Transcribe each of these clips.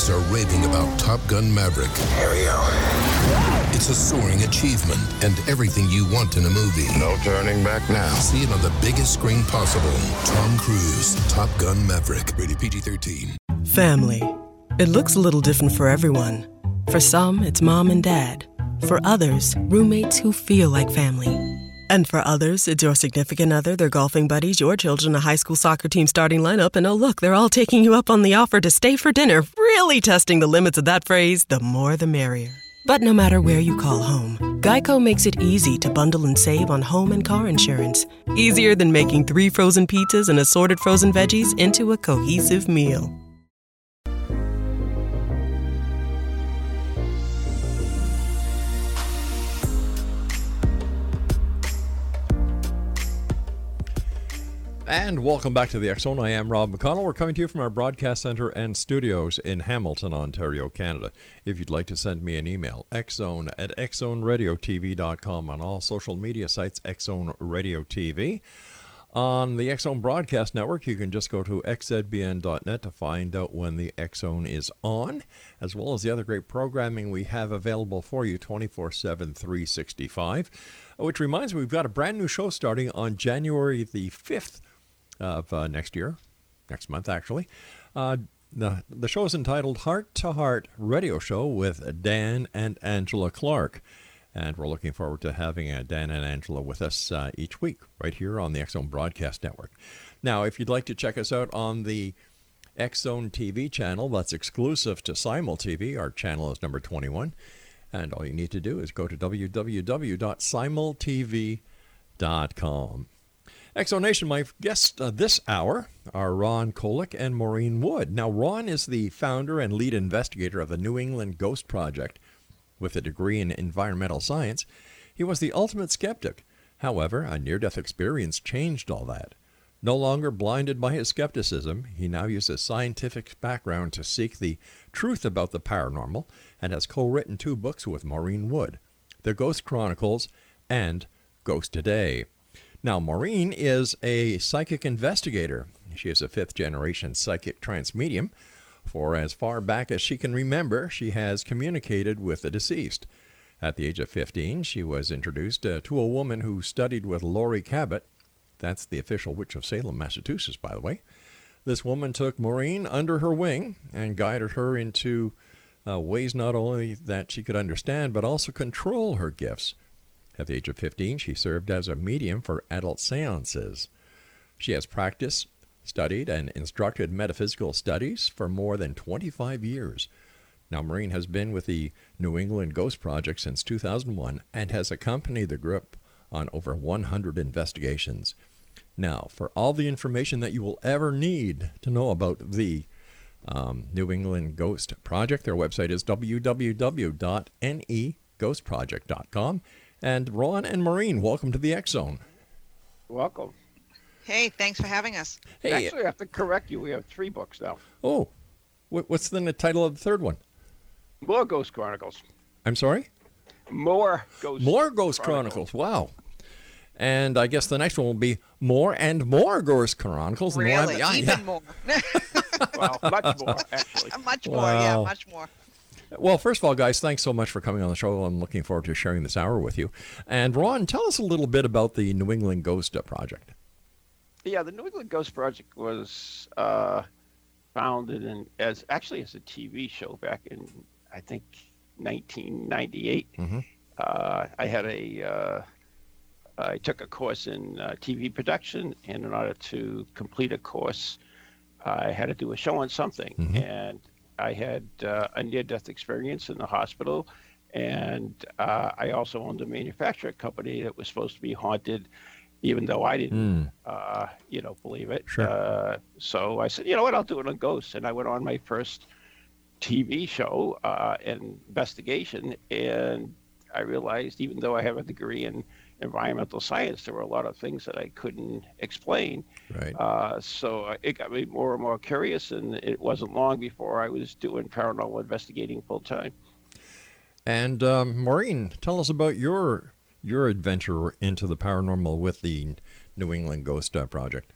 critics are raving about Top Gun Maverick. Here we go. It's a soaring achievement and everything you want in a movie. No turning back now. See it on the biggest screen possible. Tom Cruise, Top Gun Maverick. Rated PG 13. Family. It looks a little different for everyone. For some, it's mom and dad. For others, roommates who feel like family. And for others, it's your significant other, their golfing buddies, your children, a high school soccer team starting lineup, and oh, look, they're all taking you up on the offer to stay for dinner, really testing the limits of that phrase the more the merrier. But no matter where you call home, Geico makes it easy to bundle and save on home and car insurance. Easier than making three frozen pizzas and assorted frozen veggies into a cohesive meal. And welcome back to the Zone. I am Rob McConnell. We're coming to you from our broadcast center and studios in Hamilton, Ontario, Canada. If you'd like to send me an email, xzone at xzoneradiotv.com on all social media sites, Xzone Radio TV. On the Zone Broadcast Network, you can just go to xzbn.net to find out when the Zone is on, as well as the other great programming we have available for you 24 7, 365. Which reminds me, we've got a brand new show starting on January the 5th of uh, next year, next month actually. Uh, the, the show is entitled Heart to Heart Radio Show with Dan and Angela Clark. And we're looking forward to having uh, Dan and Angela with us uh, each week right here on the Zone Broadcast Network. Now, if you'd like to check us out on the Zone TV channel that's exclusive to SimulTV, our channel is number 21. And all you need to do is go to www.simultv.com. Exonation, my guests uh, this hour are Ron Kolek and Maureen Wood. Now, Ron is the founder and lead investigator of the New England Ghost Project. With a degree in environmental science, he was the ultimate skeptic. However, a near death experience changed all that. No longer blinded by his skepticism, he now uses scientific background to seek the truth about the paranormal and has co written two books with Maureen Wood The Ghost Chronicles and Ghost a Day. Now, Maureen is a psychic investigator. She is a fifth generation psychic trance medium. For as far back as she can remember, she has communicated with the deceased. At the age of 15, she was introduced uh, to a woman who studied with Laurie Cabot. That's the official witch of Salem, Massachusetts, by the way. This woman took Maureen under her wing and guided her into uh, ways not only that she could understand, but also control her gifts. At the age of 15, she served as a medium for adult seances. She has practiced, studied, and instructed metaphysical studies for more than 25 years. Now, Maureen has been with the New England Ghost Project since 2001 and has accompanied the group on over 100 investigations. Now, for all the information that you will ever need to know about the um, New England Ghost Project, their website is www.neghostproject.com. And Ron and Maureen, welcome to the X Zone. Welcome. Hey, thanks for having us. Hey, Actually, I have to correct you. We have three books now. oh, what's then the title of the third one? More Ghost Chronicles. I'm sorry? More Ghost. More Ghost Chronicles. Wow. And I guess the next one will be more and more Ghost Chronicles. and we'll Really, yeah, even yeah. more. Well, much more actually. much more, yeah, Wow. much more. Well, first of all, guys, thanks so much for coming on the show. I'm looking forward to sharing this hour with you. And Ron, tell us a little bit about the New England Ghost uh, Project. Yeah, the New England Ghost Project was uh, founded in, as actually as a TV show back in I think 1998. Mhm. Uh, I had a uh, I took a course in uh, TV production, and in order to complete a course, I had to do a show on something, Mhm. and I had uh, a near-death experience in the hospital, and uh, I also owned a manufacturing company that was supposed to be haunted, even though I didn't, Mm. uh, you know, believe it. Sure. Uh, so I said, you know what, I'll do it on ghosts, and I went on my first TV show, uh, investigation, and I realized even though I have a degree in environmental science, there were a lot of things that I couldn't explain. Right. Uh, so it got me more and more curious, and it wasn't long before I was doing paranormal investigating full time. And um, Maureen, tell us about your your adventure into the paranormal with the New England Ghost uh, Project.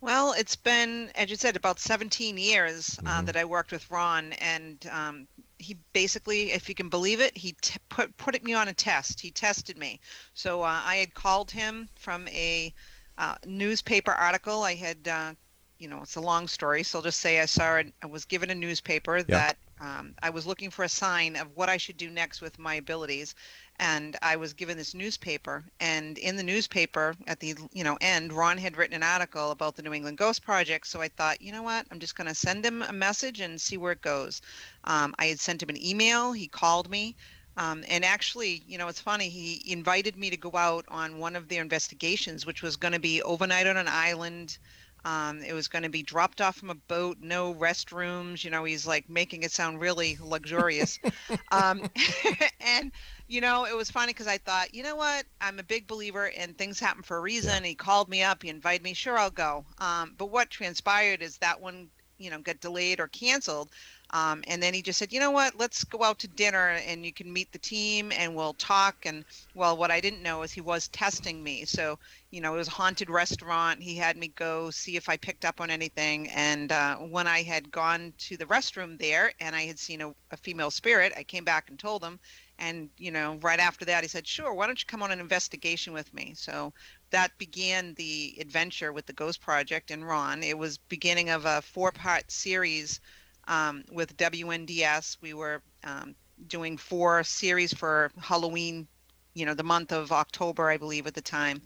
Well, it's been, as you said, about 17 years uh, that I worked with Ron, and um, he basically, if you can believe it, he t- put put me on a test. He tested me. So uh, I had called him from a uh, newspaper article. I had, uh, you know, it's a long story, so I'll just say I saw it. I was given a newspaper that um, I was looking for a sign of what I should do next with my abilities, and I was given this newspaper. And in the newspaper, at the you know end, Ron had written an article about the New England Ghost Project. So I thought, you know what, I'm just going to send him a message and see where it goes. Um, I had sent him an email. He called me. Um, and actually, you know, it's funny. He invited me to go out on one of their investigations, which was going to be overnight on an island. Um, it was going to be dropped off from a boat, no restrooms. You know, he's like making it sound really luxurious. um, and, you know, it was funny because I thought, you know what? I'm a big believer in things happen for a reason. He called me up, he invited me. Sure, I'll go. Um, but what transpired is that one, you know, got delayed or canceled. Um, and then he just said, you know what, let's go out to dinner and you can meet the team and we'll talk. And well, what I didn't know is he was testing me. So, you know, it was a haunted restaurant. He had me go see if I picked up on anything. And uh, when I had gone to the restroom there and I had seen a, a female spirit, I came back and told him. And, you know, right after that, he said, sure, why don't you come on an investigation with me? So that began the adventure with the Ghost Project and Ron. It was beginning of a four-part series um, with WNDS. We were um, doing four series for Halloween, you know, the month of October, I believe, at the time.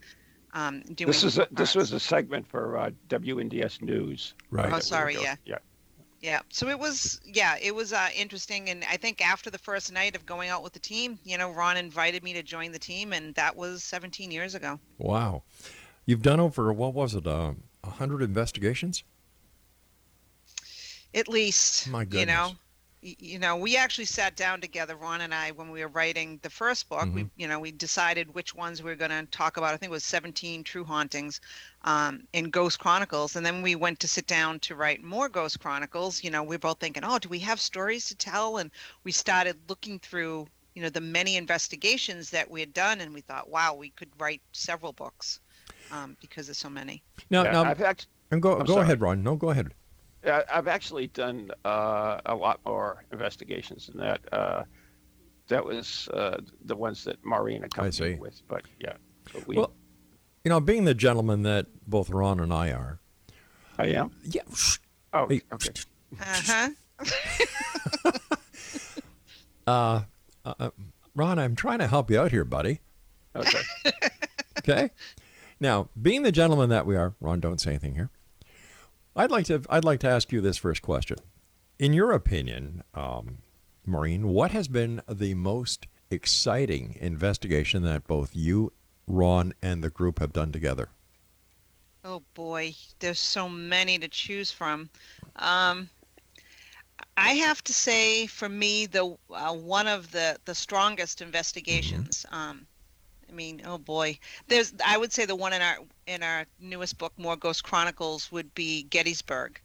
Um, doing This is a, this was a segment for uh, WNDS News. Right. Oh, that we sorry, yeah. Yeah. Yeah, so it was, yeah, it was uh, interesting, and I think after the first night of going out with the team, you know, Ron invited me to join the team, and that was 17 years ago. Wow. You've done over, what was it, uh, 100 investigations? At least, My goodness. you know, you know, we actually sat down together, Ron and I, when we were writing the first book. We, Mm-hmm. you know, we decided which ones we were going to talk about. I think it was 17 true hauntings um, in Ghost Chronicles, and then we went to sit down to write more Ghost Chronicles. You know, we are both thinking, oh, do we have stories to tell? And we started looking through, you know, the many investigations that we had done, and we thought, wow, we could write several books um, because there's so many. Now, Yeah, now I've act- and go, I'm go sorry. ahead, Ron. No, go ahead. Yeah, I've actually done uh, a lot more investigations than that. Uh, that was uh, the ones that Maureen accompanied see. with. But yeah, so we, Well, you know, being the gentleman that both Ron and I are, I am. yeah, shh, Oh, Hey, okay. Uh huh. Ron, I'm trying to help you out here, buddy. Okay. Okay. now, being the gentleman that we are, Ron, don't say anything here. I'd like to. I'd like to ask you this first question. In your opinion, um, Maureen, what has been the most exciting investigation that both you, Ron, and the group have done together? Oh boy, there's so many to choose from. Um, I have to say, for me, the uh, one of the the strongest investigations. Um, I mean, oh boy, there's. I would say the one in our in our newest book, More Ghost Chronicles, would be Gettysburg,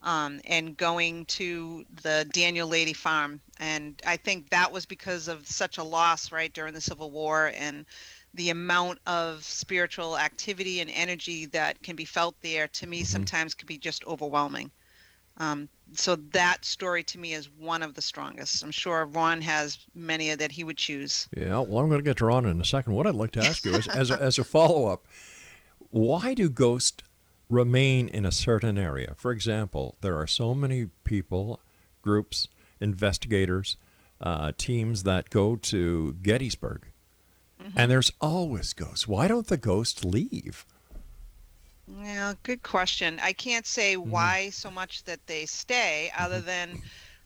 um, and going to the Daniel Lady Farm, and I think that was because of such a loss, right, during the Civil War, and the amount of spiritual activity and energy that can be felt there to me sometimes can be just overwhelming. Um, so that story to me is one of the strongest. I'm sure Ron has many that he would choose. Yeah, well, I'm going to get to Ron in a second. What I'd like to ask you is, as a, as a follow up, why do ghosts remain in a certain area? For example, there are so many people, groups, investigators, uh, teams that go to Gettysburg, and there's always ghosts. Why don't the ghosts leave? Yeah, good question. I can't say why so much that they stay, other than,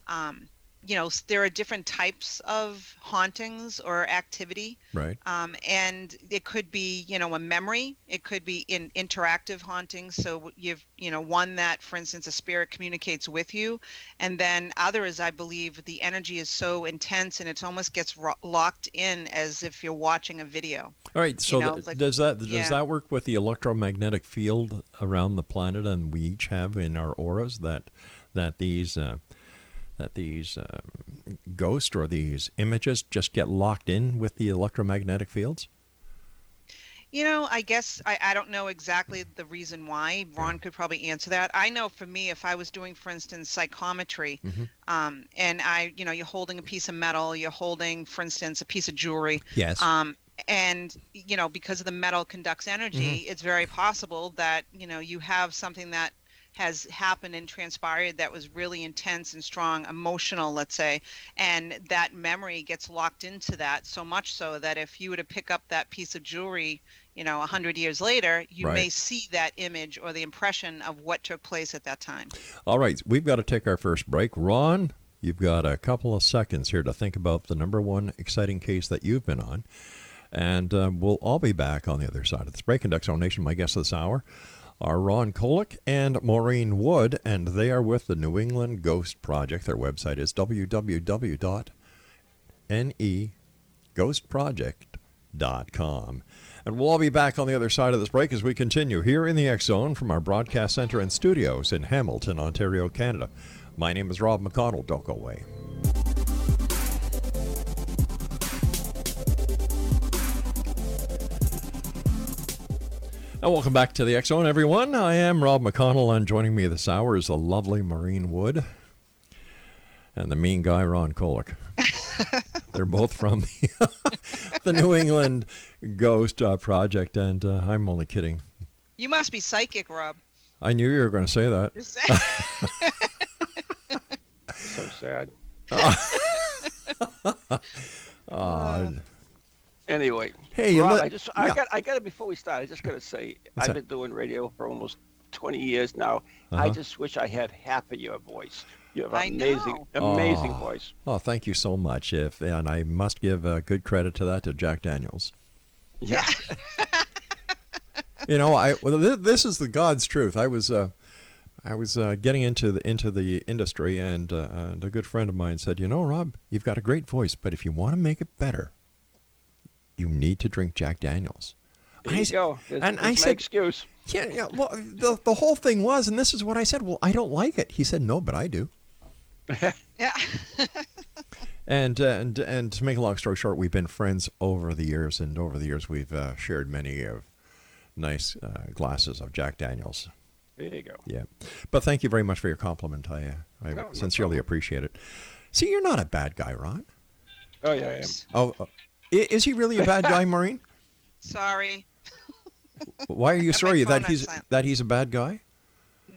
um, you know, there are different types of hauntings or activity. Right. um, and it could be you know a memory it could be in interactive hauntings so you've you know one that for instance a spirit communicates with you and then others i believe the energy is so intense and it almost gets ro- locked in as if you're watching a video All right. So know, th- like- does that does yeah. that work with the electromagnetic field around the planet, and we each have in our auras that that these uh, that these uh, ghosts or these images just get locked in with the electromagnetic fields? You know, I guess I, I don't know exactly the reason why. Ron could probably answer that. I know for me, if I was doing, for instance, psychometry, Mm-hmm. um, and I, you know, you're holding a piece of metal, you're holding, for instance, a piece of jewelry, Yes. um, and you know, because of the metal conducts energy, Mm-hmm. it's very possible that you know you have something that has happened and transpired that was really intense and strong, emotional, let's say, and that memory gets locked into that so much so that if you were to pick up that piece of jewelry, you know, a hundred years later, you may see that image or the impression of what took place at that time. All right, we've got to take our first break. Ron, you've got a couple of seconds here to think about the number one exciting case that you've been on. And uh, we'll all be back on the other side of this break. And Exo Nation, my guests this hour are Ron Kolek and Maureen Wood, and they are with the New England Ghost Project. Their website is www.neghostproject.com. And we'll all be back on the other side of this break as we continue here in the X Zone from our broadcast center and studios in Hamilton, Ontario, Canada. My name is Rob McConnell. Don't go away. And welcome back to the X Zone, everyone. I am Rob McConnell, and joining me this hour is the lovely Maureen Wood and the mean guy Ron Kolek. They're both from the, the New England Ghost uh, Project, and uh, I'm only kidding. You must be psychic, Rob. I knew you were going to say that. You're saying- So sad. Uh, Anyway, Hey, you Rob, let- I just I yeah. got I got it before we start. I just got to say What's I've that? been doing radio for almost 20 years now. Uh-huh. I just wish I had half of your voice. You have an amazing, amazing Oh. voice. oh, thank you so much. If and I must give uh, good credit to that to Jack Daniels. Yeah. You know, I well, th- this is the God's truth. I was uh, I was uh, getting into the into the industry, and, uh, and a good friend of mine said, "You know, Rob, you've got a great voice, but if you want to make it better, you need to drink Jack Daniels." There I you s- go. There's, and there's I my said, excuse. Yeah, yeah. Well, the the whole thing was, and this is what I said. Well, I don't like it. He said, "No, but I do." yeah. And uh, and and to make a long story short, we've been friends over the years, and over the years we've uh, shared many of nice uh, glasses of Jack Daniels. There you go. Yeah, but thank you very much for your compliment. I uh, I No, no sincerely problem. appreciate it. See, you're not a bad guy, Ron. Oh yeah, I am. Oh, uh, i- is he really a bad guy, Maureen? Sorry. Why are you sorry that he's silent. that he's a bad guy?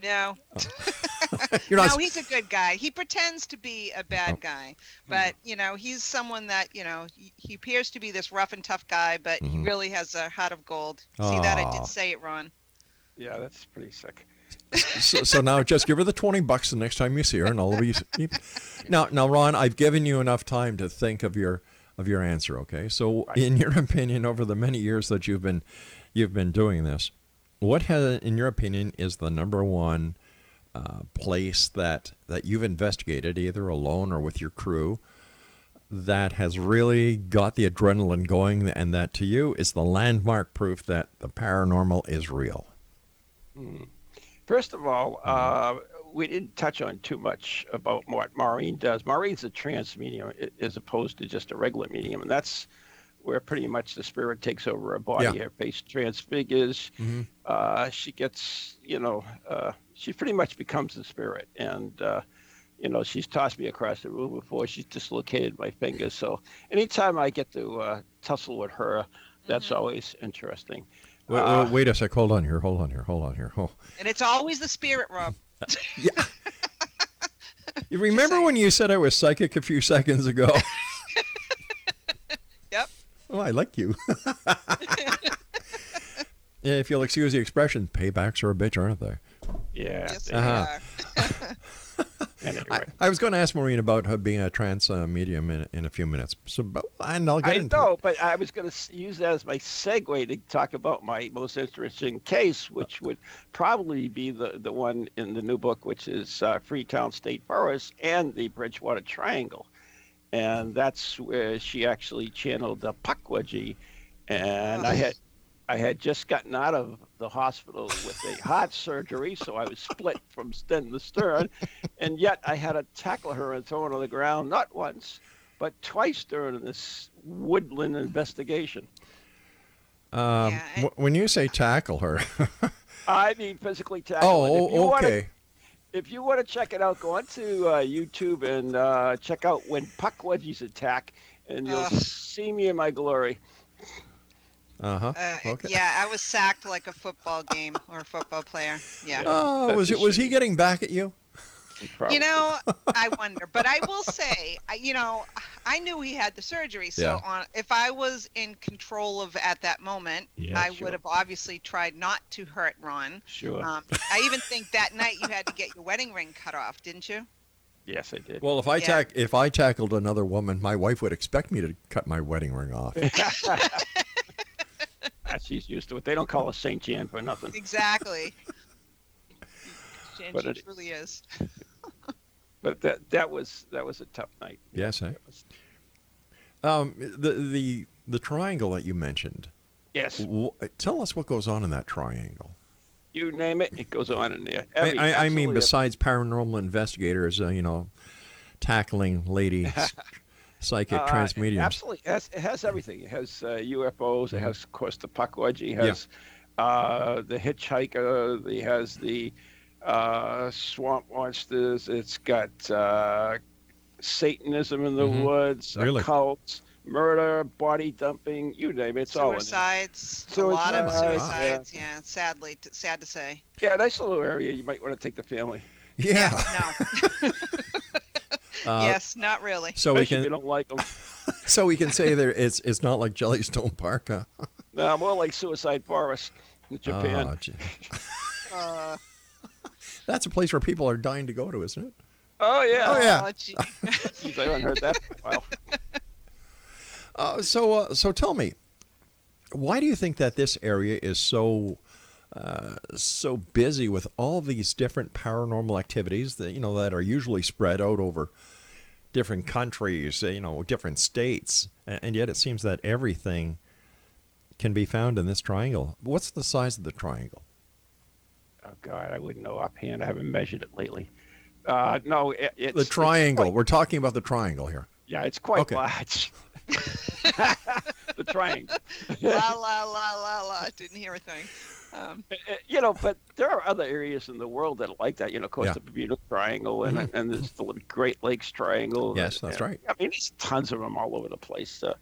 No. Oh. You're not. no, he's a good guy. He pretends to be a bad Oh. guy, hmm. but you know, he's someone that you know he, he appears to be this rough and tough guy, but he mm-hmm. really has a heart of gold. See that? I did say it, Ron. Yeah, that's pretty sick. so, so now just give her the 20 bucks the next time you see her and all of you now now ron i've given you enough time to think of your of your answer okay? So in your opinion over the many years that you've been you've been doing this what has in your opinion is the number one uh, place that that you've investigated either alone or with your crew that has really got the adrenaline going and that to you is the landmark proof that the paranormal is real? First of all, Mm-hmm. uh, we didn't touch on too much about what Maureen does. Maureen's a trance medium as opposed to just a regular medium, and that's where pretty much the spirit takes over her body. Yeah. Her face transfigures. Mhm. Uh, she gets, you know, uh, she pretty much becomes the spirit. And, uh, you know, she's tossed me across the room before. She's dislocated my fingers. So anytime I get to uh, tussle with her, that's always interesting. Wait, Uh, wait, wait a sec. Hold on here. Hold on here. Hold on here. Oh. And it's always the spirit, Rob. Yeah. you remember when you said I was psychic a few seconds ago? Yep. oh, I like you. Yeah, if you'll excuse the expression, paybacks are a bitch, aren't they? Yeah. Yes, they- Uh-huh. Are. Anyway. I, I was going to ask Maureen about her being a trance uh, medium in, in a few minutes, so but, and I'll get I into know, it. but I was going to use that as my segue to talk about my most interesting case, which would probably be the, the one in the new book, which is uh, Freetown State Forest and the Bridgewater Triangle. And that's where she actually channeled the Pukwudgie. And I had I had just gotten out of the hospital with a heart surgery, so I was split from stem to stern. And yet I had to tackle her and throw her on the ground, not once, but twice during this woodland investigation. Um, Yeah, I- when you say tackle her, I mean physically tackle. it. If you oh, wanna- okay. if you want to check it out, go onto uh, YouTube and uh, check out when Pukwudgies attack, and you'll Ugh. see me in my glory. Uh-huh. Uh, okay. Yeah, I was sacked like a football game or a football player. Yeah. Oh, was it was he getting back at you? Probably. You know, I wonder, but I will say, you know, I knew he had the surgery, so Yeah. on, if I was in control of at that moment, Yeah, I sure. would have obviously tried not to hurt Ron. Sure. Um, I even think that night you had to get your wedding ring cut off, didn't you? yes, I did. Well, if I Yeah. tack if I tackled another woman, my wife would expect me to cut my wedding ring off. She's used to it. They don't call us Saint Jan for nothing. Exactly. and But it- truly is. But that that was that was a tough night. yes, eh? Um, the the the triangle that you mentioned. Yes, wh- Tell us what goes on in that triangle. you name it, it goes on in there. I, Every- I, I mean, besides paranormal investigators, uh, you know, tackling ladies, psychic Uh, trance mediums. Absolutely, it has, it has everything. It has uh, UFOs. It has, of course, the Pukwudgie. It Mm-hmm. Yeah. has uh, the hitchhiker. It has the uh, swamp monsters. It's got uh, Satanism in the Mhm. woods, Really? occults, murder, body dumping. You name it. It's all in there. Suicides. A lot of Suicides, suicides. Yeah. sadly, t- sad to say. Yeah, nice little area. You might want to take the family. yeah. No. Uh, yes, not really. So we Especially if you can don't like them. so we can say there it's it's not like Jellystone Park. Huh? no, more like Suicide Forest in Japan. Oh. Uh, That's a place where people are dying to go to, isn't it? oh, yeah. Oh, yeah. oh, gee. Jeez, I haven't heard that for a while. Uh, so uh, so tell me, why do you think that this area is so uh, so busy with all these different paranormal activities that you know that are usually spread out over different countries, uh, you know, different states, and yet it seems that everything can be found in this triangle. What's the size of the triangle? Oh God, I wouldn't know offhand. I haven't measured it lately. Uh, no, it, it's The it's triangle. quite- We're talking about the triangle here. yeah, it's quite Okay. large. the triangle. la la la la la. Didn't hear a thing. Um, You know, but there are other areas in the world that are like that. You know, of course, Yeah. the Bermuda Triangle, and and there's the Great Lakes Triangle. Yes, that's and- right. I mean, there's tons of them all over the place. Uh,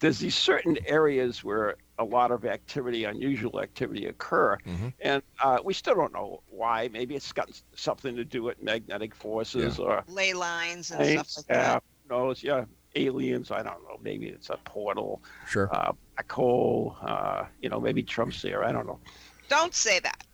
there's these certain areas where a lot of activity, unusual activity, occur, Mhm. and uh, we still don't know why. Maybe it's got something to do with magnetic forces or ley lines and Thanks. stuff like yeah, that. who knows? Yeah, aliens. I don't know. Maybe it's a portal, Sure. uh, black hole. Uh, you know, maybe Trump's there. I don't know. Don't say that.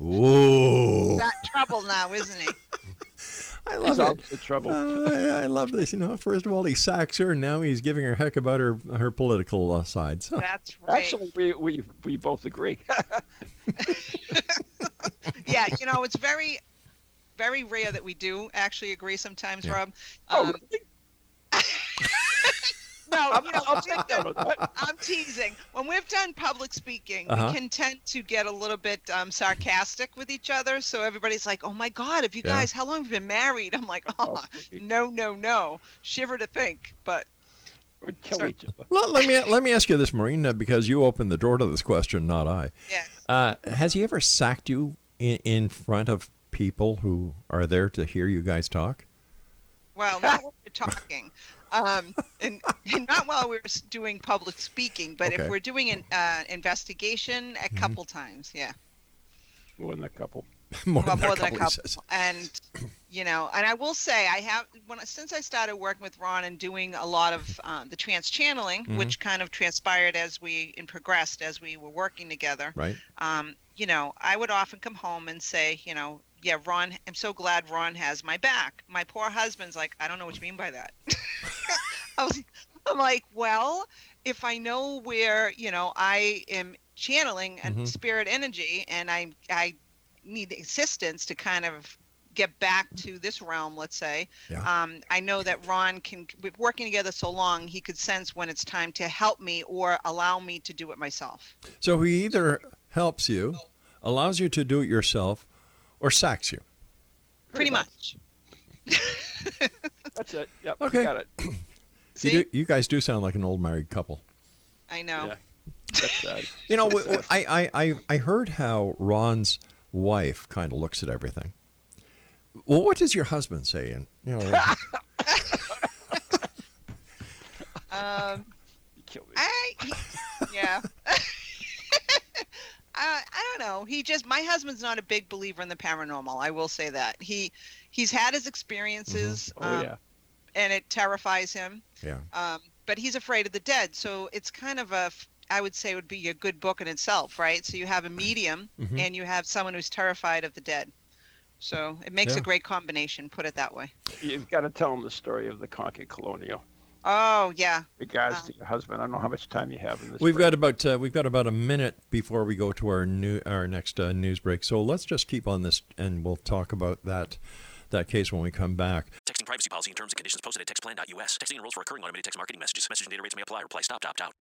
Ooh. Got trouble now, isn't he? I He's love out it. of trouble. Uh, I I love this. You know, first of all, he sacks her, and now he's giving her a heck about her her political uh, sides. That's right. Actually, we, we we both agree. yeah, you know, it's very, very rare that we do actually agree sometimes, Yeah. Rob. oh, Um, really? no, I'll, you know, I'll we've take done- that. on that. I'm teasing. When we've done public speaking, Uh-huh. we can tend to get a little bit um, sarcastic with each other. So everybody's like, "Oh my God, have you Yeah. guys? How long have you been married?" I'm like, "Oh, no, no, no." Shiver to think, but We'd kill each other. let, let me let me ask you this, Maureen, uh, because you opened the door to this question, not I. yeah. Uh, has he ever sacked you in, in front of people who are there to hear you guys talk? Well, not while we're talking, um, and, and not while we're doing public speaking, but Okay. if we're doing an uh, investigation, a Mhm. couple times, yeah. More than a couple. more, well, than, more a than a couple, he couple. And you know, and I will say, I have when since I started working with Ron and doing a lot of um, the trance channeling, Mhm. which kind of transpired as we and progressed as we were working together. Right? Um, you know, I would often come home and say, you know, yeah, Ron, I'm so glad Ron has my back. My poor husband's like, I don't know what you mean by that. I was, I'm like, well, if I know where, you know, I am channeling and Mhm. spirit energy and I, I need assistance to kind of get back to this realm, let's say. Yeah. Um, I know that Ron can, we've working together so long, he could sense when it's time to help me or allow me to do it myself. So he either helps you, allows you to do it yourself, or sacks you. Pretty much. That's it. Yep. Okay. You got it. You, See? do, you guys do sound like an old married couple. I know. Yeah. That's sad. You know, w- w- I, I, I, I heard how Ron's wife kind of looks at everything. Well, what does your husband say? And you know, Um, You kill me. I, yeah. I, I don't know. He just my husband's not a big believer in the paranormal. I will say that he he's had his experiences, Oh um, yeah. and it terrifies him. yeah, Um, but he's afraid of the dead, so it's kind of a I would say would be a good book in itself, right? So you have a medium Mhm. and you have someone who's terrified of the dead. So it makes Yeah. a great combination. Put it that way. You've got to tell him the story of the Concord Colonial. Oh yeah. Regards Wow. to your husband. I don't know how much time you have in this. we've break. got about uh, we've got about a minute before we go to our new our next uh, news break. So let's just keep on this, and we'll talk about that that case when we come back. Texting privacy policy and terms and conditions posted at textplan.us. Texting enrolls for recurring automated text marketing messages. Message and data rates may apply. Reply stop to opt out.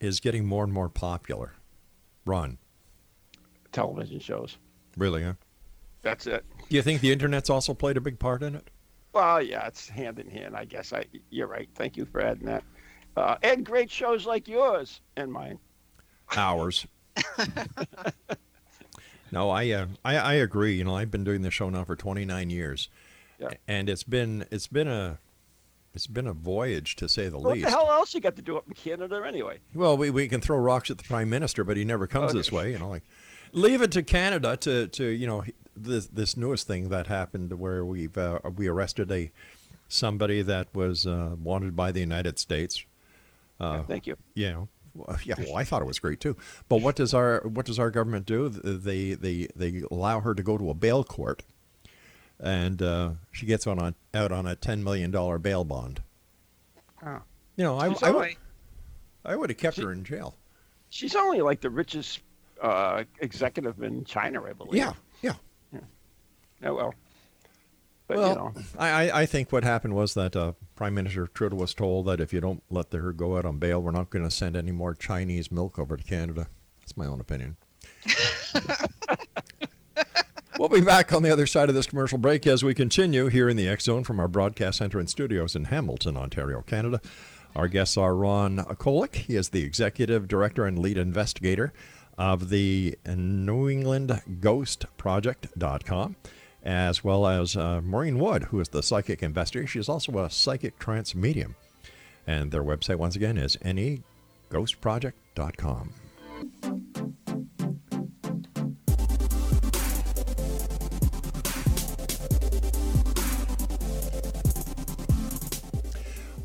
is getting more and more popular? Ron, television shows. really? Huh? That's it. Do you think the internet's also played a big part in it? Well, yeah, it's hand in hand. I guess. I you're right. Thank you for adding that. Uh, and great shows like yours and mine. Ours. no, I, uh, I I agree. You know, I've been doing this show now for 29 years, Yeah. and it's been it's been a it's been a voyage to say the What least. What the hell else you got to do up in Canada anyway? Well, we, we can throw rocks at the prime minister, but he never comes Okay. this way. You know, like leave it to Canada to, to you know this this newest thing that happened where we've uh, we arrested a somebody that was uh, wanted by the United States. Uh, Yeah, thank you. You know, well, yeah. Well, I thought it was great too. But what does our what does our government do? They they they allow her to go to a bail court, and uh, she gets on, on out on a ten million dollar bail bond. Oh. You know, I I, would only- I would have kept her in jail. She's only like the richest uh, executive in China, I believe. Yeah, yeah. Oh well. But well, you know, I, I- I think what happened was that uh, Prime Minister Trudeau was told that if you don't let her go out on bail, we're not going to send any more Chinese milk over to Canada. That's my own opinion. we'll be back on the other side of this commercial break as we continue here in the X Zone from our broadcast center and studios in Hamilton, Ontario, Canada. Our guests are Ron Kolek. He is the executive director and lead investigator of the New England Ghost Project.com, as well as uh, Maureen Wood, who is the psychic investigator. She is also a psychic trance medium. And their website, once again, is neghostproject.com.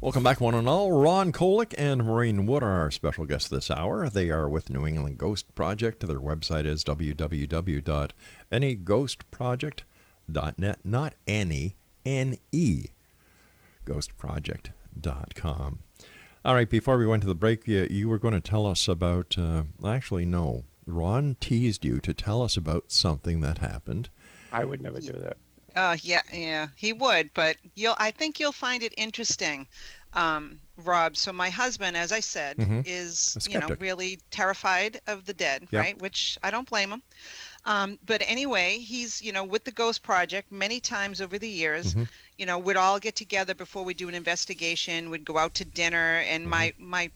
Welcome back, one and all. Ron Kolek and Maureen Wood are our special guests this hour. They are with New England Ghost Project. Their website is www.neghostproject.net, not any, N-E, ghostproject.com. All right, before we went to the break, you, you were going to tell us about, uh, actually, no, Ron teased you to tell us about something that happened. I would never do that. Uh, yeah, yeah, he would, but you'll. I think you'll find it interesting, um, Rob. So my husband, as I said, Mhm. is you know really terrified of the dead, Yeah. right? Which I don't blame him. Um, but anyway, he's you know with the Ghost Project many times over the years. Mhm. You know, we'd all get together before we do an investigation. We'd go out to dinner, and my my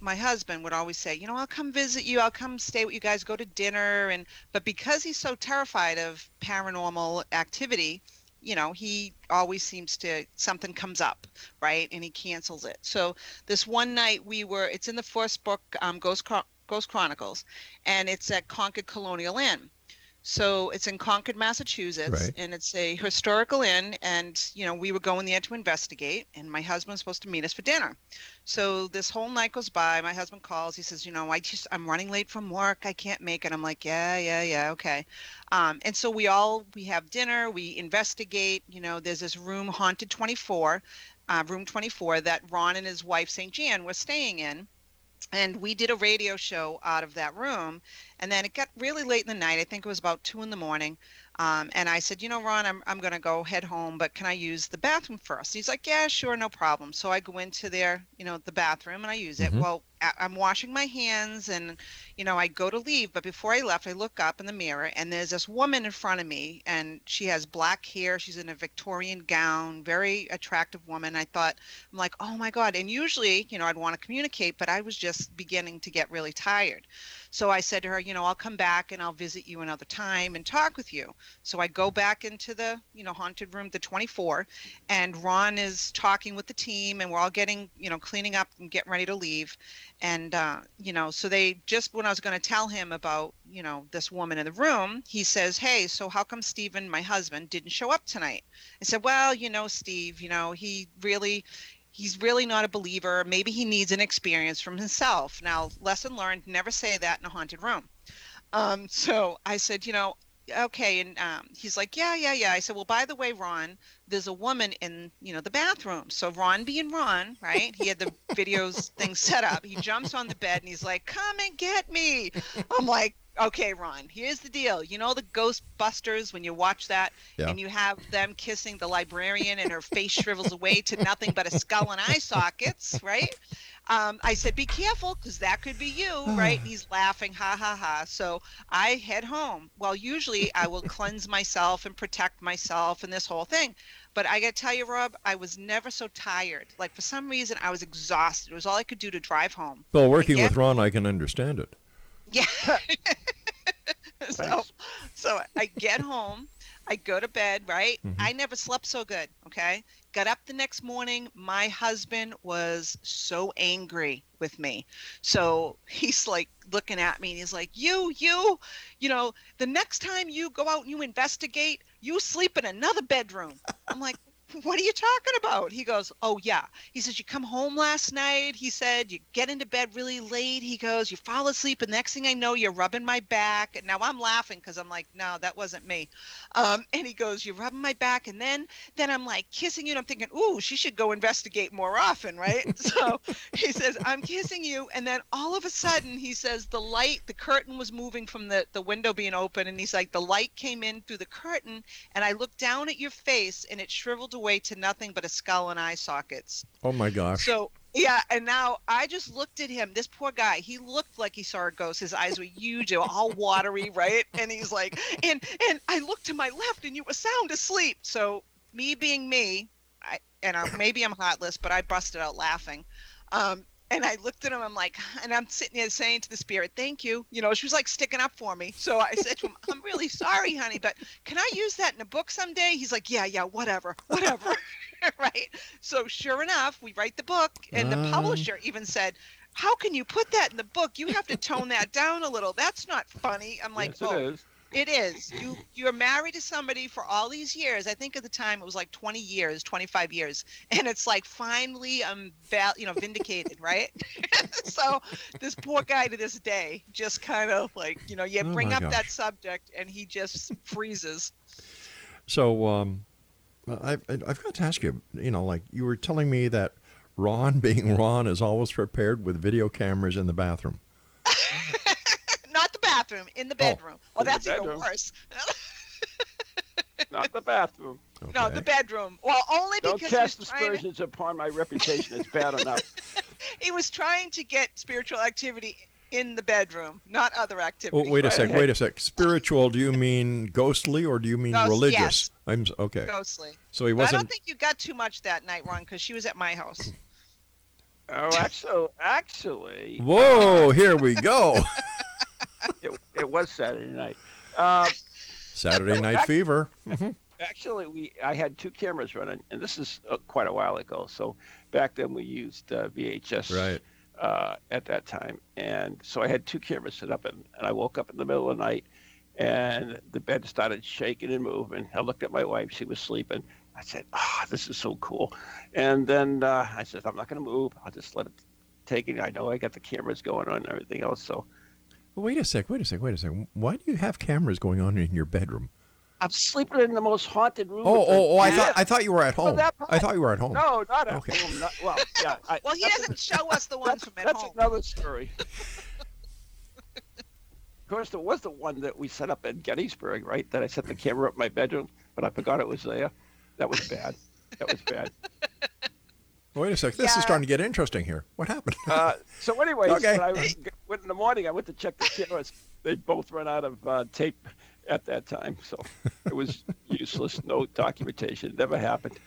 my husband would always say, you know, I'll come visit you. I'll come stay with you guys, go to dinner. And but because he's so terrified of paranormal activity, you know, he always seems to something comes up, right? And he cancels it. So this one night we were. It's in the first book, um, Ghost Chron- Ghost Chronicles, and it's at Concord Colonial Inn. So it's in Concord, Massachusetts, Right. and it's a historical inn. And you know, we were going there to investigate, and my husband was supposed to meet us for dinner. So this whole night goes by. My husband calls. He says, "You know, I just I'm running late from work. I can't make it." I'm like, "Yeah, yeah, yeah, okay." Um, and so we all we have dinner. We investigate. You know, there's this room haunted 24, uh, room 24 that Ron and his wife St. Jan were staying in. And we did a radio show out of that room. And then it got really late in the night. I think it was about two in the morning. Um, and I said, you know, Ron, I'm, I'm going to go head home, but can I use the bathroom first? He's like, yeah, sure, no problem. So I go into their, you know, the bathroom and I use it. Mhm. Well, I'm washing my hands and, you know, I go to leave. But before I left, I look up in the mirror and there's this woman in front of me and she has black hair. She's in a Victorian gown, very attractive woman. I thought, I'm like, oh my God. And usually, you know, I'd want to communicate, but I was just beginning to get really tired. So I said to her, you know, I'll come back and I'll visit you another time and talk with you. So I go back into the, you know, haunted room, the 24, and Ron is talking with the team and we're all getting, you know, cleaning up and getting ready to leave. And, uh, you know, so they just, when I was going to tell him about, you know, this woman in the room, he says, hey, so how come Stephen, my husband, didn't show up tonight? I said, well, you know, Steve, you know, he really, he's really not a believer. Maybe he needs an experience from himself. Now, lesson learned: never say that in a haunted room. Um, so I said, you know, okay, and um, he's like, yeah, yeah, yeah. I said, well, by the way, Ron, there's a woman in you know the bathroom. So Ron, being Ron, right? He had the videos thing set up. He jumps on the bed and he's like, come and get me. I'm like. Okay, Ron, here's the deal. You know the Ghostbusters when you watch that Yeah. and you have them kissing the librarian and her face shrivels away to nothing but a skull and eye sockets, right? Um, I said, be careful because that could be you, right? He's laughing, ha ha ha. So I head home. Well, usually I will cleanse myself and protect myself and this whole thing. But I got to tell you, Rob, I was never so tired. Like for some reason, I was exhausted. It was all I could do to drive home. Well, working with Ron, I can understand it. Yeah. so, so I get home, I go to bed, right? Mhm. I never slept so good, okay? Got up the next morning, my husband was so angry with me. So he's like looking at me and he's like, You, you, you know, the next time you go out and you investigate, you sleep in another bedroom. I'm like, what are you talking about? He goes, oh yeah. He says, you come home last night. He said, you get into bed really late. He goes, you fall asleep. And next thing I know, you're rubbing my back. And now I'm laughing because I'm like, no, that wasn't me. Um, and he goes, you're rubbing my back. And then, then I'm like kissing you. And I'm thinking, ooh, she should go investigate more often, right? so he says, I'm kissing you. And then all of a sudden he says, the light, the curtain was moving from the, the window being open. And he's like, the light came in through the curtain. And I looked down at your face and it shriveled away to nothing but a skull and eye sockets. Oh my gosh. So yeah, and now I just looked at him. This poor guy, he looked like he saw a ghost. His eyes were huge, all watery, right? And he's like, and and I looked to my left, and you were sound asleep. So me being me, I and I, maybe I'm heartless, but I busted out laughing. Um, and I looked at him. I'm like, and I'm sitting there saying to the spirit, "Thank you." You know, she was like sticking up for me. So I said to him, "I'm really sorry, honey, but can I use that in a book someday?" He's like, "Yeah, yeah, whatever, whatever." right. So sure enough, we write the book, and the Uh. publisher even said. How can you put that in the book? You have to tone that down a little. That's not funny. I'm like, yes, oh. It is. You you're married to somebody for all these years. I think at the time it was like 20 years, 25 years, and it's like finally I'm val- you know vindicated, right? so this poor guy to this day just kind of like you know you Oh bring up that subject and he just freezes. So um, I- I've got to ask you, you know, like you were telling me that Ron, being Ron, is always prepared with video cameras in the bathroom. Not the bathroom, in the bedroom. Oh, In the that's even worse. Not the bathroom. No, the bedroom. Well, only Don't because cast he was, trying to, aspersions upon my reputation. It's bad enough. he was trying to get spiritual activity in the bedroom, not other Oh, wait a right? sec. Wait a sec. Spiritual? Do you mean ghostly or do you mean Ghost, religious? yes. I'm okay. Ghostly. So he But I don't wasn't. think you got too much that night, Ron, because she was at my house. Oh, actually, actually, Whoa! Uh, here we go. it, it was Saturday night. Uh, Saturday Night Fever. Mhm. actually, we I had two cameras running, and this is uh, quite a while ago. So back then we used uh, VHS Right. uh, at that time, and so I had two cameras set up, and, and I woke up in the middle of the night, and the bed started shaking and moving. I looked at my wife; she was sleeping. I said, "Ah, this is so cool," and then uh, I said, "I'm not going to move. I'll just let it take it. I know I got the cameras going on and everything else, so." Wait a sec. Wait a sec. Wait a sec. Why do you have cameras going on in your bedroom? I'm sleeping in the most haunted room. Oh, oh, oh! I thought I thought you were at home. I thought you were at home. No, not at Okay. home. Not, well, yeah. I, Well, he doesn't show us the ones that's, from at that's home. another story. of course, there was the one that we set up in Gettysburg, right? That I set the camera up in my bedroom, but I forgot it was there. That was bad. That was bad. Wait a sec. This Yeah. is starting to get interesting here. What happened? Uh, so, anyways, Okay. when I was, went in the morning, I went to check the cameras. They both ran out of uh, tape at that time, so it was useless. No documentation. Never happened.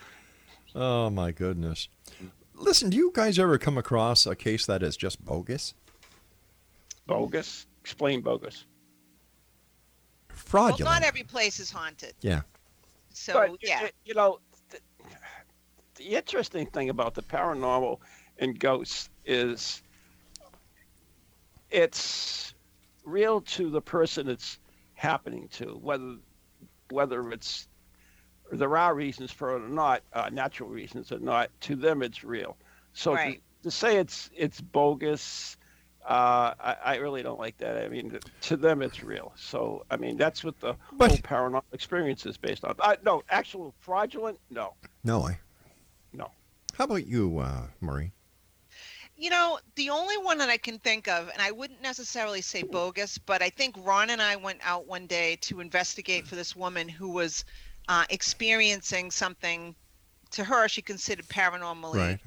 oh my goodness! Listen, do you guys ever come across a case that is just bogus, Bogus. Explain bogus. Well, fraudulent? not every place is haunted. yeah. So but yeah, it- you know, the, the interesting thing about the paranormal and ghosts is it's real to the person it's happening to, whether whether it's there are reasons for it or not, uh, natural reasons or not. To them, it's real. So Right. to, to say it's it's bogus. Uh, I, I really don't like that. I mean, to them, it's real. So, I mean, that's what the But- whole paranormal experience is based on. Uh, no, actual fraudulent, no, No, I. How about you, uh, Marie? you know, the only one that I can think of, and I wouldn't necessarily say bogus, but I think Ron and I went out one day to investigate for this woman who was uh, experiencing something. To her, she considered paranormally Right.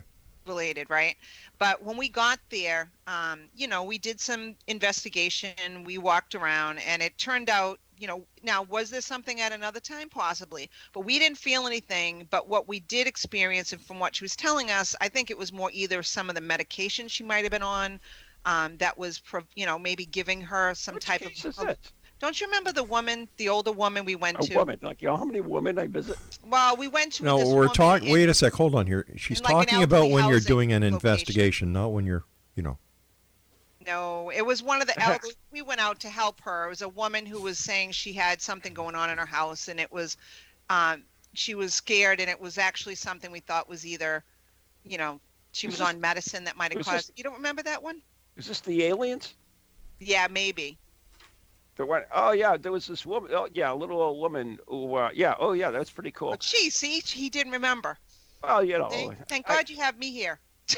related, right? But when we got there, um, you know, we did some investigation, we walked around, and it turned out, you know, now was there something at another time? Possibly. But we didn't feel anything. But what we did experience, and from what she was telling us, I think it was more either some of the medication she might have been on. Um, that was, you know, maybe giving her some Which type case of. is it? Don't you remember the woman, the older woman we went A to? woman, like you know how many women I visit? Well, we went to. No, this we're talking. Wait a sec. Hold on here. She's in like talking about when you're doing an location. investigation, not when you're, you know. No, it was one of the elderly. We went out to help her. It was a woman who was saying she had something going on in her house, and it was, um, she was scared, and it was actually something we thought was either, you know, she was on medicine that might have caused. this- You don't remember that one? Is this the aliens? Yeah, maybe. The one, oh yeah, there was this woman. Oh yeah, a little old woman who. Uh, yeah. Oh yeah, that's pretty cool. But gee, see, he didn't remember. Well, you know. Thank, thank I- God you have me here. yeah,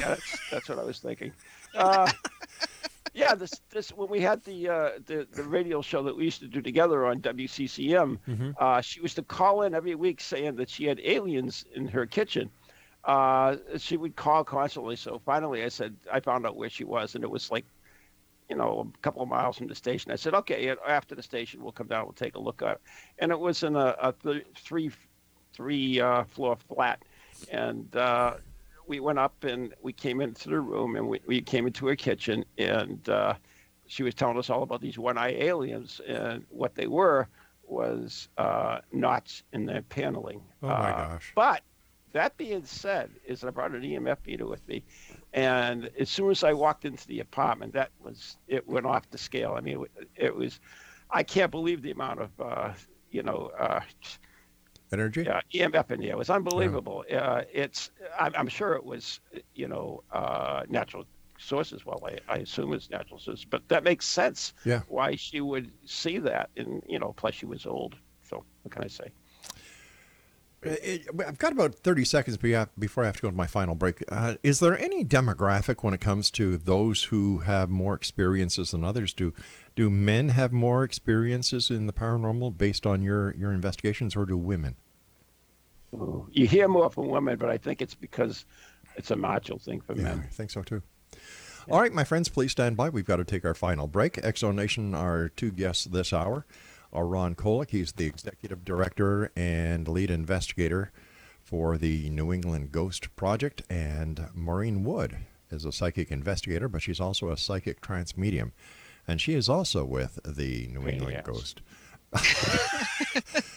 that's, that's what I was thinking. Uh, yeah, this this when we had the uh, the the radio show that we used to do together on WCCM, uh, she used to call in every week saying that she had aliens in her kitchen. Uh, she would call constantly. So finally, I said I found out where she was, and it was like, you know, a couple of miles from the station. I said, okay, after the station, we'll come down, we'll take a look at it. And it was in a, a th- three three uh, floor flat, and uh, we went up and we came into the room and we, we came into her kitchen and uh, she was telling us all about these one-eye aliens and what they were was uh, knots in their paneling. Oh, my Uh, gosh. But that being said, is I brought an EMF meter with me, and as soon as I walked into the apartment, that was it went off the scale. I mean, it, it was, I can't believe the amount of, uh, you know, uh, Energy? yeah, EMF in there. It was unbelievable. Uh, it's, I'm, I'm sure it was, you know, uh, natural sources. Well, I, I assume it's natural sources, but that makes sense. Yeah. Why she would see that, and you know, plus she was old. So what can I say? It- I've got about 30 seconds before I have to go to my final break. Uh, is there any demographic when it comes to those who have more experiences than others? Do do men have more experiences in the paranormal based on your, your investigations, or do women? You hear more from women, but I think it's because it's a macho thing for Yeah, men. I think so too. All right, my friends, please stand by. We've got to take our final break. X Zone Nation, our two guests this hour are Ron Kolek. He's the executive director and lead investigator for the New England Ghost Project, and Maureen Wood is a psychic investigator, but she's also a psychic trance medium, and she is also with the New Pain in the England ass. Ghost.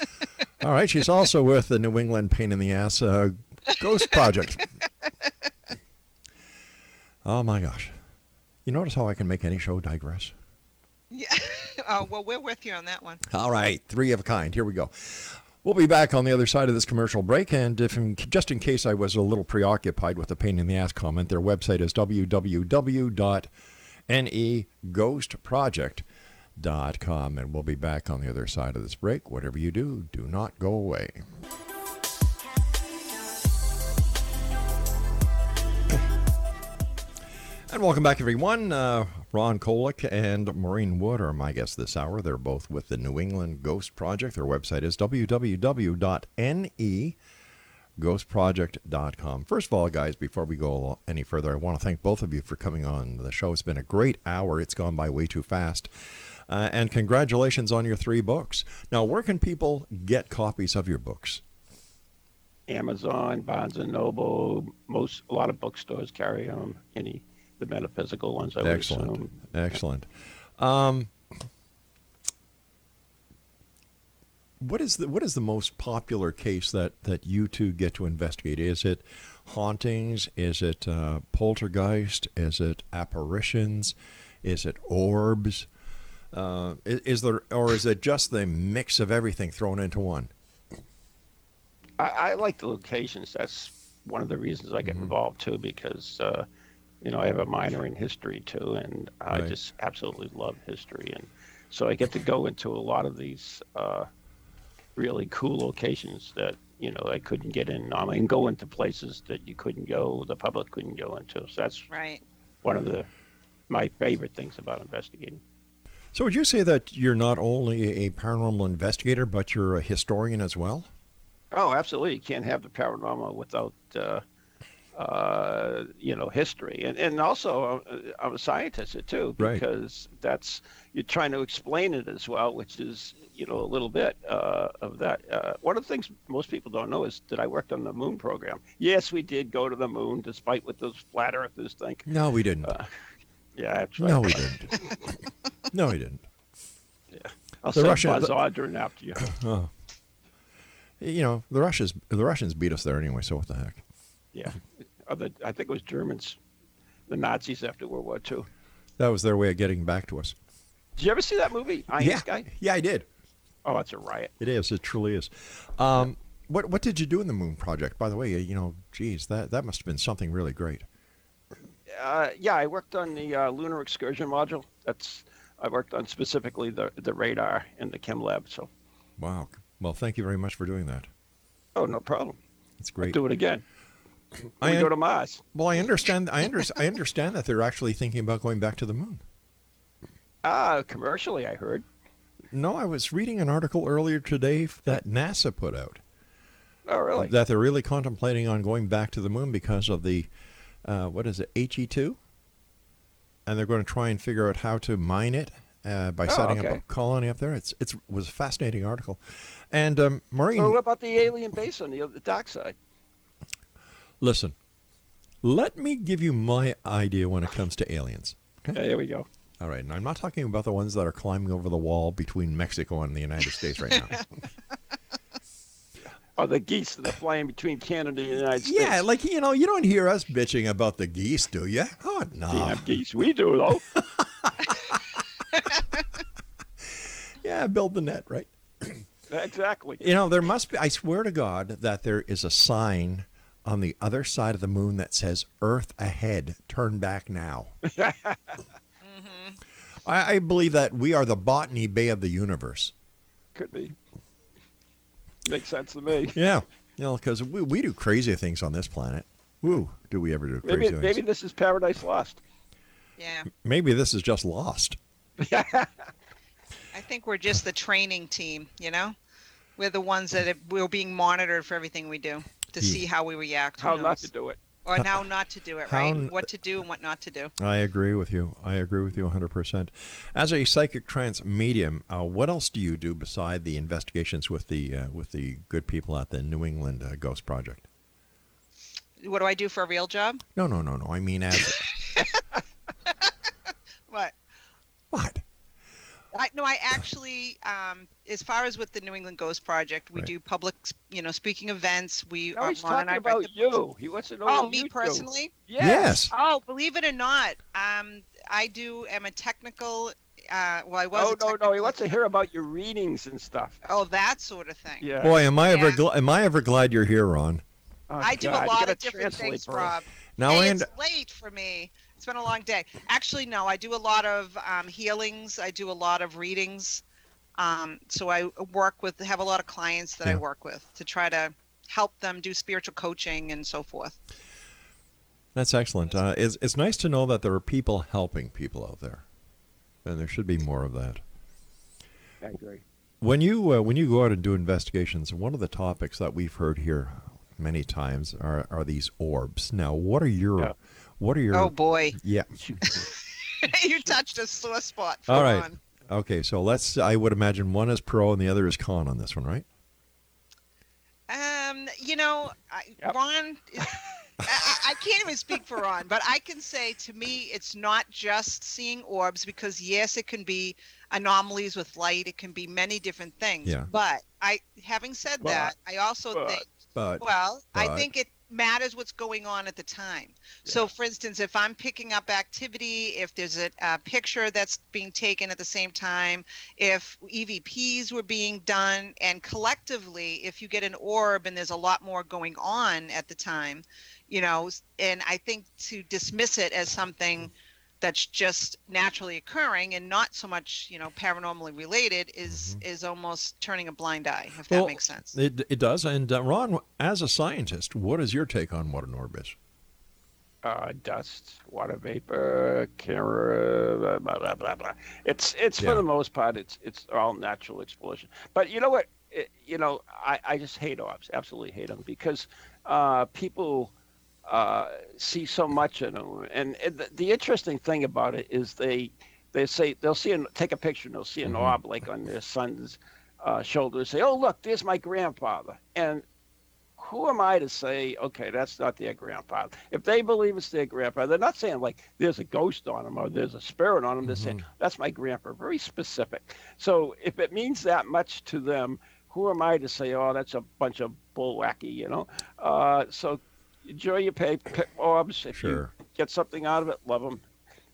All right, she's also with the New England Pain in the Ass uh, Ghost Project. Oh my gosh. You notice how I can make any show digress? Yeah. oh well, we're with you on that one. All right, three of a kind. Here we go. We'll be back on the other side of this commercial break. And if in, just in case I was a little preoccupied with the pain in the ass comment, their website is www.neghostproject.com. Com, and we'll be back on the other side of this break. Whatever you do, do not go away. And welcome back, everyone. Uh, Ron Kolek and Maureen Wood are my guests this hour. They're both with the New England Ghost Project. Their website is www.neghostproject.com. First of all, guys, before we go any further, I want to thank both of you for coming on the show. It's been a great hour. It's gone by way too fast. Uh, and congratulations on your three books. Now, where can people get copies of your books? Amazon, Barnes and Noble, most a lot of bookstores carry them. Any the metaphysical ones, I would Excellent. assume. Excellent. Um, what is the what is the most popular case that that you two get to investigate? Is it hauntings? Is it uh, poltergeist? Is it apparitions? Is it orbs? Uh, is, is there or is it just the mix of everything thrown into one? I, I like the locations. That's one of the reasons I get Mm-hmm. involved too, because uh, you know I have a minor in history too, and I Right. just absolutely love history, and so I get to go into a lot of these uh, really cool locations that you know I couldn't get in normally, and go into places that you couldn't go, the public couldn't go into. So that's Right. one of the my favorite things about investigating. So would you say that you're not only a paranormal investigator, but you're a historian as well? Oh, absolutely. You can't have the paranormal without, uh, uh, you know, history. And, and also, uh, I'm a scientist too, Right. because that's, you're trying to explain it as well, which is, you know, a little bit uh, of that. Uh, one of the things most people don't know is that I worked on the moon program. Yes, we did go to the moon, despite what those flat earthers think. No, we didn't. Uh, yeah, that's right. no, we didn't. no, we didn't. Yeah. I'll the send Russian- Buzz the- Aldrin after you. Oh. You know, the Russians the Russians beat us there anyway, so what the heck? Yeah. Other, I think it was Germans, the Nazis after World War II. That was their way of getting back to us. Did you ever see that movie, Iron yeah. Sky? Yeah, I did. Oh, it's a riot. It is. It truly is. Um, What What did you do in the Moon Project? By the way, you know, geez, that that must have been something really great. Uh, yeah, I worked on the uh, lunar excursion module. That's I worked on specifically the the radar and the chem lab. So. Wow. Well, thank you very much for doing that. Oh, no problem. That's great. I'll do it again. I we un- go to Mars. Well, I understand. I, under, I understand that they're actually thinking about going back to the moon. Ah, commercially, I heard. No, I was reading an article earlier today that NASA put out Oh, really? that they're really contemplating on going back to the moon because of the uh, what is it HE two, and they're going to try and figure out how to mine it uh, by Oh, setting up a colony up there. It's it's it was a fascinating article, and um, Maureen, So what about the alien base on the, the dark side? listen, let me give you my idea when it comes to aliens. Yeah, there we go. All right, and I'm not talking about the ones that are climbing over the wall between Mexico and the United States right now. Or the geese that are flying between Canada and the United States. yeah, like you know, you don't hear us bitching about the geese, do you? Oh no. Damn geese. We do, though. Yeah, build the net, right? exactly. You know, there must be. I swear to God that there is a sign on the other side of the moon that says "Earth ahead, turn back now." Mm-hmm. I, I believe that we are the Botany Bay of the universe. Could be. Makes sense to me. Yeah, you know, because we, we do crazy things on this planet. Woo, do we ever do crazy Maybe things? maybe this is Paradise Lost. Yeah. Maybe this is just lost. I think we're just the training team, you know? We're the ones that have, we're being monitored for everything we do to Yeah. see how we react. How not to do it. Or how not to do it, How right? What to do and what not to do. I agree with you. I agree with you 100%. As a psychic trance medium, uh, what else do you do beside the investigations with the uh, with the good people at the New England uh, Ghost Project? What do I do for a real job? No, no, no, no. I mean, as What? what? I no, I actually, um, as far as with the New England Ghost Project, we Right. do public, you know, speaking events. We No, are he's Ron and talking I write about the you. He wants to know Oh, me personally? Yes. Oh, believe it or not, um, I do am a technical. Uh, well, I was. Oh a no, no, he wants to hear about your readings and stuff. Oh, that sort of thing. Yeah. Boy, am I ever gl- am I ever glad you're here, Ron? Oh, I do a lot of different things, for. Rob. Now hey, I it's und- late for me. It's been a long day. Actually, no, I do a lot of um, healings. I do a lot of readings. Um, so I work with, have a lot of clients that I work with to try to help them do spiritual coaching and so forth. That's excellent. Uh, it's it's nice to know that there are people helping people out there, and there should be more of that. I agree. When you uh, when you go out and do investigations, one of the topics that we've heard here many times are, are these orbs. Now, what are your Yeah. What are your Oh boy, yeah? you touched a sore spot. For All right. Ron. Okay, so let's. I would imagine one is pro and the other is con on this one, right? Um, you know, I, Yep. Ron. I, I I can't even speak for Ron, but I can say to me, it's not just seeing orbs because yes, it can be anomalies with light. It can be many different things. Yeah. But I, having said But- that, I also but- think. But Well, I think it matters what's going on at the time. So, for instance, if I'm picking up activity, if there's a, a picture that's being taken at the same time, if EVPs were being done, and collectively, if you get an orb and there's a lot more going on at the time, you know, and I think to dismiss it as something that's just naturally occurring and not so much, you know, paranormally related is is almost turning a blind eye, if that makes sense. It, it does. And uh, Ron, as a scientist, what is your take on what an orb is? Uh, dust, water vapor, camera, blah blah blah blah. blah. It's it's Yeah. for the most part, it's it's all natural explosion. But you know what? It, you know, I I just hate orbs. Absolutely hate them because uh, people uh, see so much in them. And, and the, the interesting thing about it is they they say they'll see and take a picture and they'll see an Mm-hmm. orb like on their son's uh, shoulder. Say, oh look, there's my grandfather. And who am I to say, okay, that's not their grandfather? If they believe it's their grandfather, they're not saying like there's a ghost on them or there's a spirit on them. They're saying that's my grandpa. Very specific. So if it means that much to them, who am I to say, oh, that's a bunch of bull wacky, you know? Uh, so enjoy your pay, pick orbs. If Sure. you get something out of it, love them.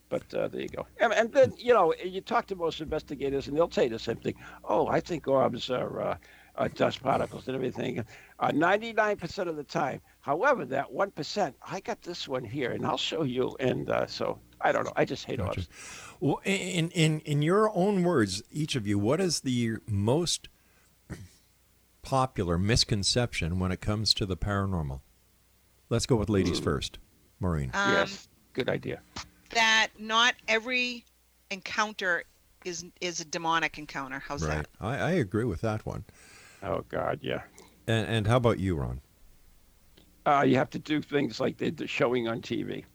But uh, there you go. And, and then, you know, you talk to most investigators and they'll tell you the same thing. Oh, I think orbs are, uh, uh, dust particles and everything. Uh, 99% of the time. However, that 1%, I got this one here, and I'll show you. And uh, so I don't know. I just hate gotcha. Well, in, in, in your own words, each of you, what is the most popular misconception when it comes to the paranormal? Let's go with ladies Ooh. first. Maureen. Um, yes, good idea. That not every encounter is is a demonic encounter. How's right. that? I, I agree with that one. Oh God, yeah. And, and how about you, Ron? Uh, you have to do things like they're showing on TV.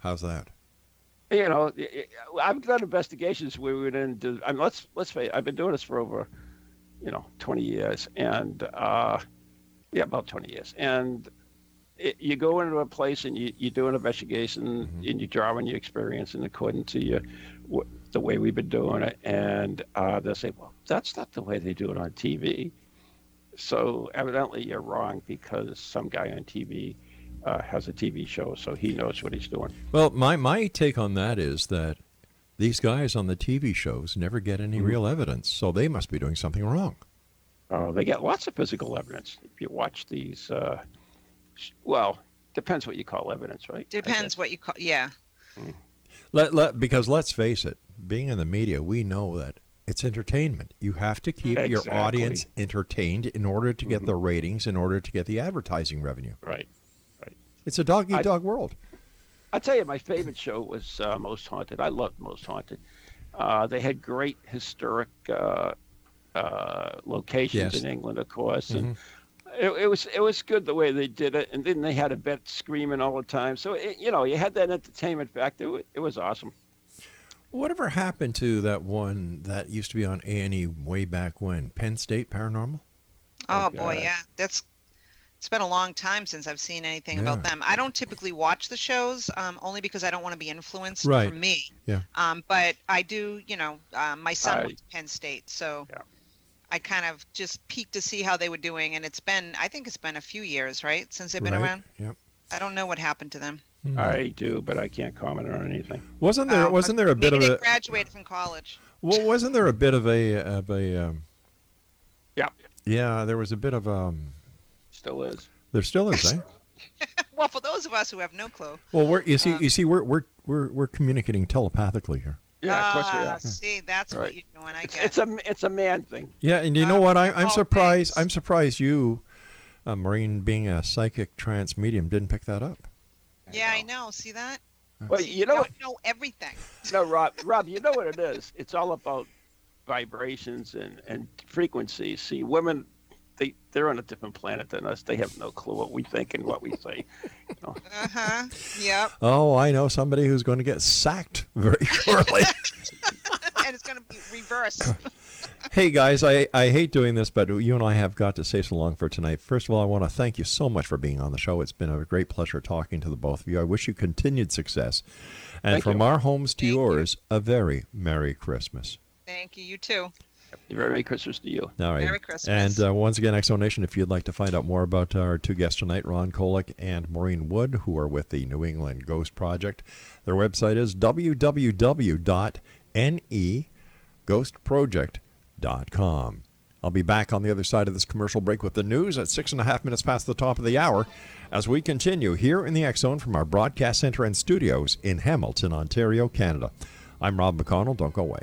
How's that? You know, I've done investigations where we didn't do. I mean, let's let's face. It, I've been doing this for over, you know, 20 years, and uh, yeah, about 20 years, and it, you go into a place and you, you do an investigation mm-hmm. and you draw on your experience and according to your the way we've been doing it, and uh, they'll say, well, that's not the way they do it on TV. So evidently you're wrong because some guy on TV uh, has a TV show, so he knows what he's doing. Well, my my take on that is that these guys on the TV shows never get any mm-hmm. real evidence, so they must be doing something wrong. Oh, they get lots of physical evidence. If you watch these, uh, well, depends what you call evidence, right? Depends what you call, yeah. Mm. Let, let, because let's face it, being in the media, we know that it's entertainment. You have to keep exactly. your audience entertained in order to get mm-hmm. the ratings, in order to get the advertising revenue. Right, right. It's a dog eat dog world. I tell you, my favorite show was uh, Most Haunted. I loved Most Haunted. Uh, they had great historic uh, uh locations yes. in England, of course, mm-hmm. and it, it, was it was good the way they did it. And then they had Yvette screaming all the time, so it, you know you had that entertainment factor. It, it was awesome. Whatever happened to that one that used to be on A and E way back when? Penn State Paranormal. Oh, oh boy, yeah, that's it's been a long time since I've seen anything yeah. about them. I don't typically watch the shows, um, only because I don't want to be influenced right. from me. Yeah. Um, but I do, you know, uh, my son I, went to Penn State, so yeah. I kind of just peeked to see how they were doing, and it's been, I think it's been a few years, right, since they've been right. around. Yep. I don't know what happened to them. Mm. I do, but I can't comment on anything. Wasn't there? Uh, wasn't there a bit of a graduated from college? Well, wasn't there a bit of a of a? Um, yeah. Yeah, there was a bit of um. Still is. There still is, eh? well, for those of us who have no clue. Well, we're you see um, you see we're we're we're we're communicating telepathically here. Yeah, of course we are. See, that's right. what you're doing. I it's, guess it's a it's a man thing. Yeah, and you know what? I, I'm surprised. I'm surprised you, uh, Maureen, being a psychic trance medium, didn't pick that up. Yeah, I know. See that? Well, See, you know, don't know everything. No, Rob, Rob, you know what it is. It's all about vibrations and and frequencies. See, women, they they're on a different planet than us. They have no clue what we think and what we say. You know? Uh huh. Yep. Oh, I know somebody who's going to get sacked very shortly. and it's going to be reversed. hey guys, I, I hate doing this, but you and I have got to say so long for tonight. First of all, I want to thank you so much for being on the show. It's been a great pleasure talking to the both of you. I wish you continued success. And thank from you. our homes to thank yours, you. a very Merry Christmas. Thank you. You too. Merry Christmas to you. All right. Merry Christmas. And uh, once again, X Zone Nation, if you'd like to find out more about our two guests tonight, Ron Kolek and Maureen Wood, who are with the New England Ghost Project, their website is www.ne.ghostproject.com. I'll be back on the other side of this commercial break with the news at six and a half minutes past the top of the hour as we continue here in the X Zone from our broadcast center and studios in Hamilton, Ontario, Canada. I'm Rob McConnell. Don't go away.